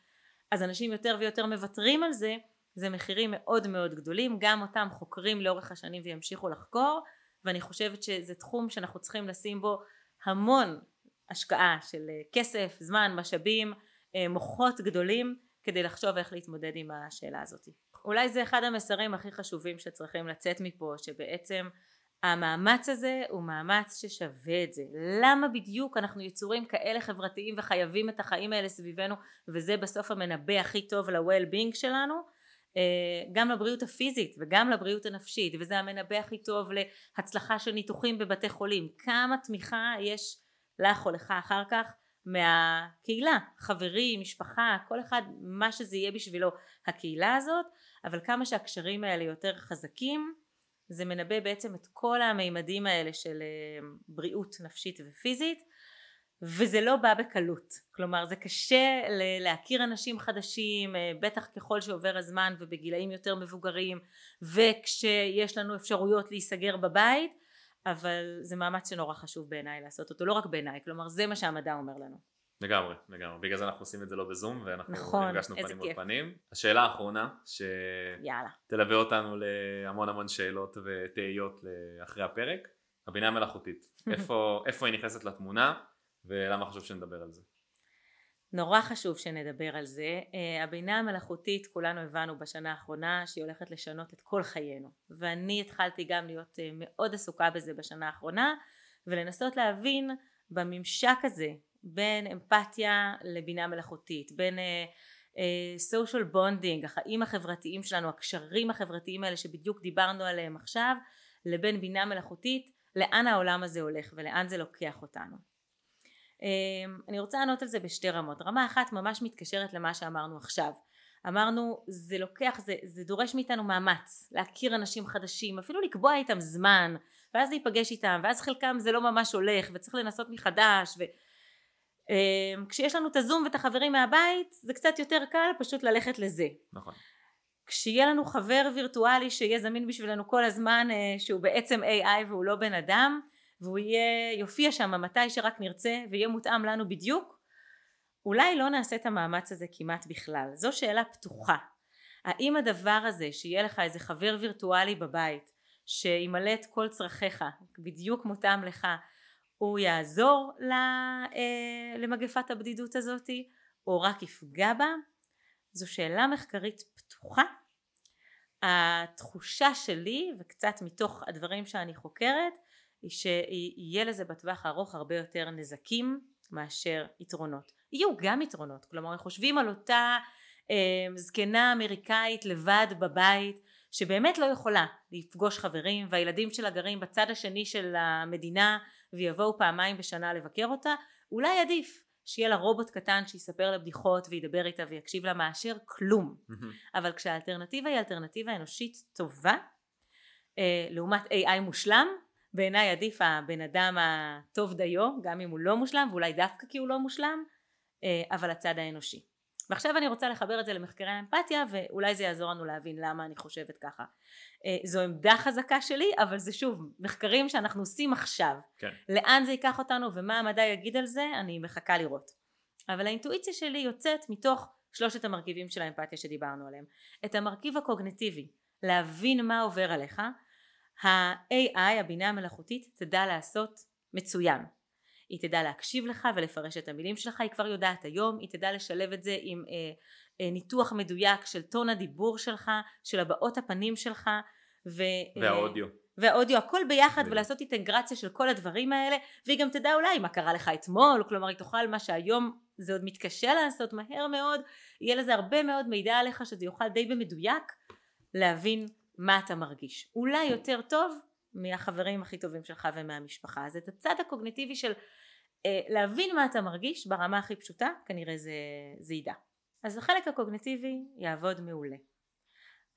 [SPEAKER 2] אז אנשים יותר ויותר מוותרים על זה זה מחירים מאוד מאוד גדולים גם אותם חוקרים לאורך השנים וימשיכו לחקור ואני חושבת שזה תחום שאנחנו צריכים לשים בו המון השקעה של אה, כסף, זמן, משאבים, אה, מוחות גדולים כדי לחשוב איך להתמודד עם השאלה הזאת. אולי זה אחד המסרים הכי חשובים שצריכים לצאת מפה שבעצם המאמץ הזה הוא מאמץ ששווה את זה. למה בדיוק אנחנו יצורים כאלה חברתיים וחייבים את החיים האלה סביבנו וזה בסוף המנבא הכי טוב ל-well-being שלנו גם לבריאות הפיזית וגם לבריאות הנפשית וזה המנבא הכי טוב להצלחה של ניתוחים בבתי חולים. כמה תמיכה יש לך או לך אחר כך מהקהילה? חברים משפחה כל אחד מה שזה יהיה בשבילו הקהילה הזאת אבל כמה שהקשרים האלה יותר חזקים זה מנבא בעצם את כל המימדים האלה של אה, בריאות נפשית ופיזית וזה לא בא בקלות כלומר זה קשה להכיר אנשים חדשים אה, בטח ככל שעובר הזמן ובגילאים יותר מבוגרים וכשיש לנו אפשרויות להיסגר בבית אבל זה מאמץ שנורא חשוב בעיניי לעשות אותו, לא רק בעיניי, כלומר זה מה שהמדע אומר לנו.
[SPEAKER 1] לגמרי, לגמרי. בגלל זה אנחנו עושים את זה לא בזום, ואנחנו
[SPEAKER 2] נכון,
[SPEAKER 1] נפגשנו פנים מול. פנים. השאלה האחרונה. שתלווה אותנו להמון המון שאלות ותהיות אחרי הפרק, הבינה המלאכותית. (laughs) איפה, איפה היא נכנסת לתמונה, ולמה חשוב שנדבר על זה.
[SPEAKER 2] נורא חשוב שנדבר על זה. אה, הבינה המלאכותית, כולנו הבנו בשנה האחרונה שהיא הולכת לשנות את כל חיינו. ואני התחלתי גם להיות אה, מאוד עסוקה בזה בשנה האחרונה, ולנסות להבין בממשק הזה בין אמפתיה לבינה מלאכותית, בין social אה, bonding, אה, החיים החברתיים שלנו, הקשרים החברתיים האלה שבדיוק דיברנו עליהם עכשיו, לבין בינה מלאכותית, לאן העולם הזה הולך ולאן זה לוקח אותנו. אה, אני רוצה לענות על זה בשתי רמות. רמה אחת ממש מתקשרת למה שאמרנו עכשיו. אמרנו זה לוקח, זה, זה דורש מאיתנו מאמץ להכיר אנשים חדשים, אפילו לקבוע איתם זמן, ואז להיפגש איתם, ואז חלקם זה לא ממש הולך, וצריך לנסות מחדש, ו... אמ, כשיש לנו את הזום ואת החברים מהבית זה קצת יותר קל פשוט ללכת לזה.
[SPEAKER 1] נכון.
[SPEAKER 2] כשיהיה לנו חבר וירטואלי שיהיה זמין בשבילנו כל הזמן אה, שהוא בעצם AI והוא לא בן אדם והוא יהיה, יופיע שם מתי שרק נרצה ויהיה מותאם לנו בדיוק אולי לא נעשה את המאמץ הזה כמעט בכלל. זו שאלה פתוחה. האם הדבר הזה שיהיה לך איזה חבר וירטואלי בבית שימלא את כל צרכיך בדיוק מותאם לך הוא יעזור אה, למגפת הבדידות הזאתי או רק יפגע בה זו שאלה מחקרית פתוחה התחושה שלי וקצת מתוך הדברים שאני חוקרת היא שיהיה לזה בטווח הארוך הרבה יותר נזקים מאשר יתרונות. יהיו גם יתרונות כלומר חושבים על אותה אה, זקנה אמריקאית לבד בבית שבאמת לא יכולה לפגוש חברים והילדים שלה גרים בצד השני של המדינה ויבואו פעמיים בשנה לבקר אותה אולי עדיף שיהיה לה רובוט קטן שיספר לה בדיחות וידבר איתה ויקשיב לה מאשר כלום. אבל כשהאלטרנטיבה היא אלטרנטיבה אנושית טובה אה, לעומת AI מושלם בעיניי עדיף הבן אדם הטוב דיו גם אם הוא לא מושלם ואולי דווקא כי הוא לא מושלם אה, אבל הצד האנושי ועכשיו אני רוצה לחבר את זה למחקרי האמפתיה ואולי זה יעזור לנו להבין למה אני חושבת ככה. אה, זו עמדה חזקה שלי אבל זה שוב מחקרים שאנחנו עושים עכשיו.
[SPEAKER 1] כן.
[SPEAKER 2] לאן זה ייקח אותנו ומה המדע יגיד על זה אני מחכה לראות. אבל האינטואיציה שלי יוצאת מתוך שלושת המרכיבים של האמפתיה שדיברנו עליהם. את המרכיב הקוגנטיבי להבין מה עובר עליך ה-AI הבינה המלאכותית תדע לעשות מצוין. היא תדע להקשיב לך ולפרש את המילים שלך, היא כבר יודעת היום, היא תדע לשלב את זה עם אה, אה, ניתוח מדויק של טון הדיבור שלך, של הבעות הפנים שלך ו,
[SPEAKER 1] והאודיו.
[SPEAKER 2] אה, והאודיו הכל ביחד. ולעשות אינטגרציה של כל הדברים האלה והיא גם תדע אולי מה קרה לך אתמול כלומר היא תוכל מה שהיום זה עוד מתקשה לעשות מהר מאוד יהיה לזה הרבה מאוד מידע עליך שזה יוכל די במדויק להבין מה אתה מרגיש. אולי יותר טוב מהחברים הכי טובים שלך ומהמשפחה. אז את הצד הקוגניטיבי של אה, להבין מה אתה מרגיש ברמה הכי פשוטה כנראה זה, זה ידע. אז החלק הקוגניטיבי יעבוד מעולה.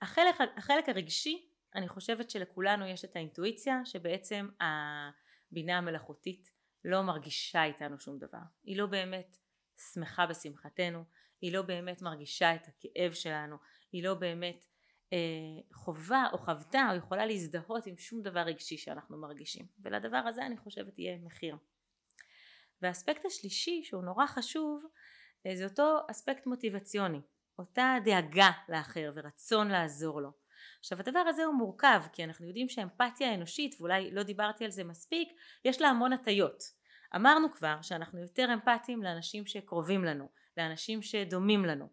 [SPEAKER 2] החלק, החלק הרגשי אני חושבת שלכולנו יש את האינטואיציה שבעצם הבינה המלאכותית לא מרגישה איתנו שום דבר. היא לא באמת שמחה בשמחתנו היא לא באמת מרגישה את הכאב שלנו היא לא באמת אה, חובה או חוותה או יכולה להזדהות עם שום דבר רגשי שאנחנו מרגישים. ולדבר הזה אני חושבת יהיה מחיר. והאספקט השלישי שהוא נורא חשוב אה, זה אותו אספקט מוטיבציוני. אותה דאגה לאחר ורצון לעזור לו. עכשיו הדבר הזה הוא מורכב כי אנחנו יודעים שהאמפתיה האנושית ואולי לא דיברתי על זה מספיק יש לה המון הטיות. אמרנו כבר שאנחנו יותר אמפתיים לאנשים שקרובים לנו לאנשים שדומים לנו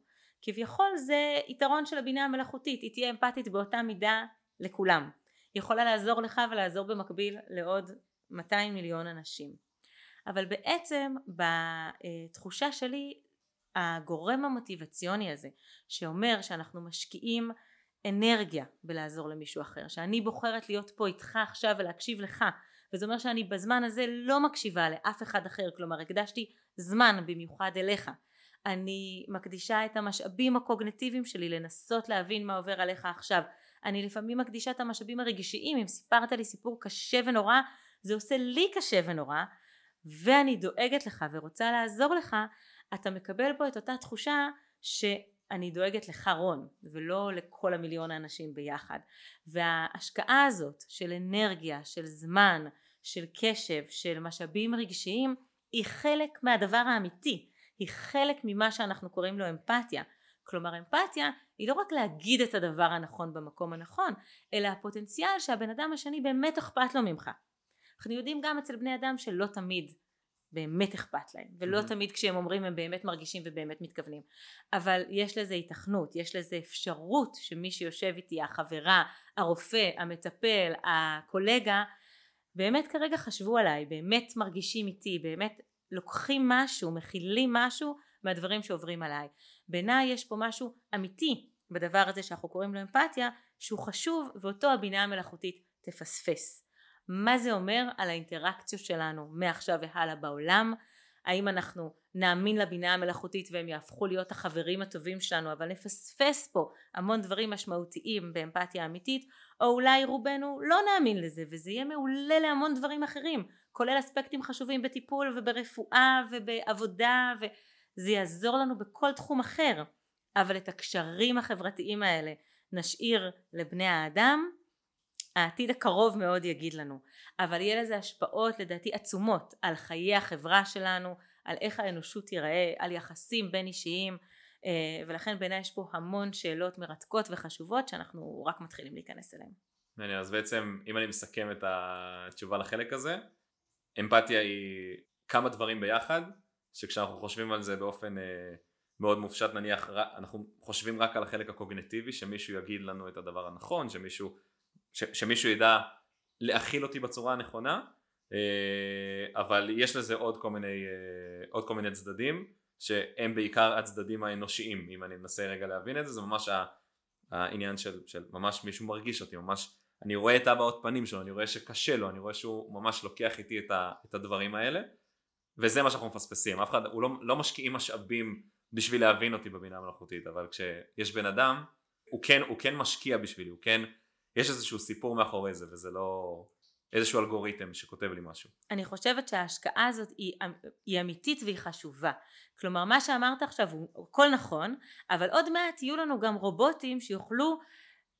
[SPEAKER 2] כביכול זה יתרון של הבינה המלאכותית היא תהיה אמפתית באותה מידה לכולם. היא יכולה לעזור לך ולעזור במקביל לעוד 200 מיליון אנשים. אבל בעצם בתחושה שלי הגורם המוטיבציוני הזה שאומר שאנחנו משקיעים אנרגיה בלעזור למישהו אחר שאני בוחרת להיות פה איתך עכשיו ולהקשיב לך וזה אומר שאני בזמן הזה לא מקשיבה לאף אחד אחר כלומר הקדשתי זמן במיוחד אליך אני מקדישה את המשאבים הקוגנטיביים שלי לנסות להבין מה עובר עליך עכשיו. אני לפעמים מקדישה את המשאבים הרגשיים אם סיפרת לי סיפור קשה ונורא זה עושה לי קשה ונורא ואני דואגת לך ורוצה לעזור לך אתה מקבל פה את אותה תחושה שאני דואגת לך רון ולא לכל המיליון האנשים ביחד. וההשקעה הזאת של אנרגיה של זמן של קשב, של משאבים רגשיים, היא חלק מהדבר האמיתי, היא חלק ממה שאנחנו קוראים לו אמפתיה. כלומר אמפתיה היא לא רק להגיד את הדבר הנכון במקום הנכון, אלא הפוטנציאל שהבן אדם השני באמת אכפת לו ממך. אנחנו יודעים גם אצל בני אדם שלא תמיד באמת אכפת להם, ולא mm-hmm. תמיד כשהם אומרים הם באמת מרגישים ובאמת מתכוונים. אבל יש לזה התכנות, יש לזה אפשרות שמי שיושב איתי, החברה, הרופא, המטפל, הקולגה, באמת כרגע חשבו עליי, באמת מרגישים איתי, באמת לוקחים משהו, מכילים משהו מהדברים שעוברים עליי. בעיניי יש פה משהו אמיתי בדבר הזה שאנחנו קוראים לו אמפתיה, שהוא חשוב ואותו הבינה המלאכותית תפספס. מה זה אומר על האינטראקציות שלנו מעכשיו והלאה בעולם, האם אנחנו נאמין לבינה המלאכותית והם יהפכו להיות החברים הטובים שלנו אבל נפספס פה המון דברים משמעותיים באמפתיה אמיתית או אולי רובנו לא נאמין לזה וזה יהיה מעולה להמון דברים אחרים כולל אספקטים חשובים בטיפול וברפואה ובעבודה וזה יעזור לנו בכל תחום אחר אבל את הקשרים החברתיים האלה נשאיר לבני האדם העתיד הקרוב מאוד יגיד לנו אבל יהיה לזה השפעות לדעתי עצומות על חיי החברה שלנו על איך האנושות תיראה על יחסים בין אישיים אה, ולכן בעיניי יש פה המון שאלות מרתקות וחשובות שאנחנו רק מתחילים להיכנס אליהן.
[SPEAKER 1] אז בעצם אם אני מסכם את התשובה לחלק הזה אמפתיה היא כמה דברים ביחד שכשאנחנו חושבים על זה באופן אה, מאוד מופשט נניח אנחנו חושבים רק על החלק הקוגנטיבי שמישהו יגיד לנו את הדבר הנכון שמישהו ש, שמישהו ידע להכיל אותי בצורה הנכונה אה, אבל יש לזה עוד כל מיני, אה, עוד כל מיני צדדים שהם בעיקר הצדדים האנושיים אם אני מנסה רגע להבין את זה זה ממש העניין של, של ממש מישהו מרגיש אותי ממש אני רואה את הבעות פנים שלו אני רואה שקשה לו אני רואה שהוא ממש לוקח איתי את, ה, את הדברים האלה וזה מה שאנחנו מפספסים אף אחד הוא לא, לא משקיעים משאבים בשביל להבין אותי בבינה המלאכותית אבל כשיש בן אדם הוא כן, הוא כן משקיע בשבילי הוא כן יש איזשהו סיפור מאחורי זה וזה לא איזשהו אלגוריתם שכותב לי משהו.
[SPEAKER 2] אני חושבת שההשקעה הזאת היא, היא אמיתית והיא חשובה. כלומר מה שאמרת עכשיו הוא הכל נכון, אבל עוד מעט יהיו לנו גם רובוטים שיוכלו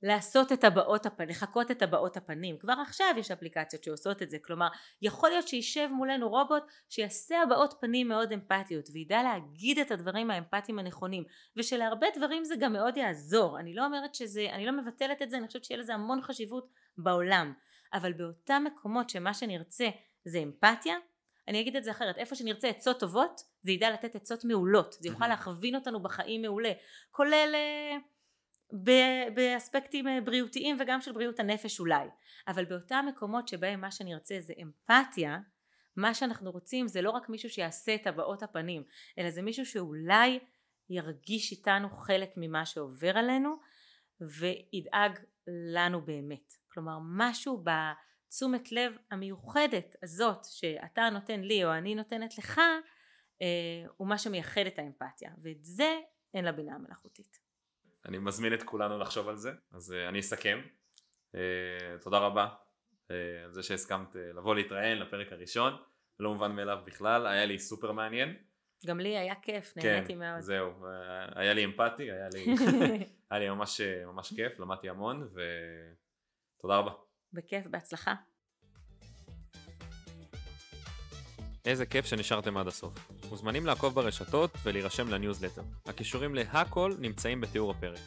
[SPEAKER 2] לעשות את הבעות הפנים, לחקות את הבעות הפנים. כבר עכשיו יש אפליקציות שעושות את זה, כלומר יכול להיות שישב מולנו רובוט שיעשה הבעות פנים מאוד אמפתיות וידע להגיד את הדברים האמפתיים הנכונים ושלהרבה דברים זה גם מאוד יעזור. אני לא אומרת שזה, אני לא מבטלת את זה, אני חושבת שיהיה לזה המון חשיבות בעולם. אבל באותם מקומות שמה שנרצה זה אמפתיה, אני אגיד את זה אחרת, איפה שנרצה עצות טובות זה ידע לתת עצות מעולות, זה יוכל להכווין אותנו בחיים מעולה, כולל אה, באספקטים אה, בריאותיים וגם של בריאות הנפש אולי. אבל באותם מקומות שבהם מה שנרצה זה אמפתיה מה שאנחנו רוצים זה לא רק מישהו שיעשה את הבעות הפנים אלא זה מישהו שאולי ירגיש איתנו חלק ממה שעובר עלינו וידאג לנו באמת. כלומר משהו בתשומת לב המיוחדת הזאת שאתה נותן לי או אני נותנת לך אה, הוא מה שמייחד את האמפתיה ואת זה אין לבינה המלאכותית
[SPEAKER 1] אני מזמין את כולנו לחשוב על זה, אז uh, אני אסכם. Uh, תודה רבה uh, על זה שהסכמת uh, לבוא להתראיין לפרק הראשון, לא מובן מאליו בכלל, היה לי סופר מעניין.
[SPEAKER 2] גם לי היה כיף, נהניתי כן, מאוד.
[SPEAKER 1] כן, זהו, היה לי אמפתי, היה לי, (laughs) היה לי ממש, ממש כיף, למדתי המון ותודה רבה.
[SPEAKER 2] בכיף, בהצלחה.
[SPEAKER 1] איזה כיף שנשארתם עד הסוף. מוזמנים לעקוב ברשתות ולהירשם לניוזלטר. הקישורים להכל נמצאים בתיאור הפרק.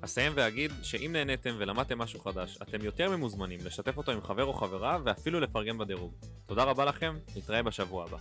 [SPEAKER 1] אסיים ואגיד שאם נהניתם ולמדתם משהו חדש, אתם יותר ממוזמנים לשתף אותו עם חבר או חברה ואפילו לפרגן בדירוג. תודה רבה לכם, נתראה בשבוע הבא.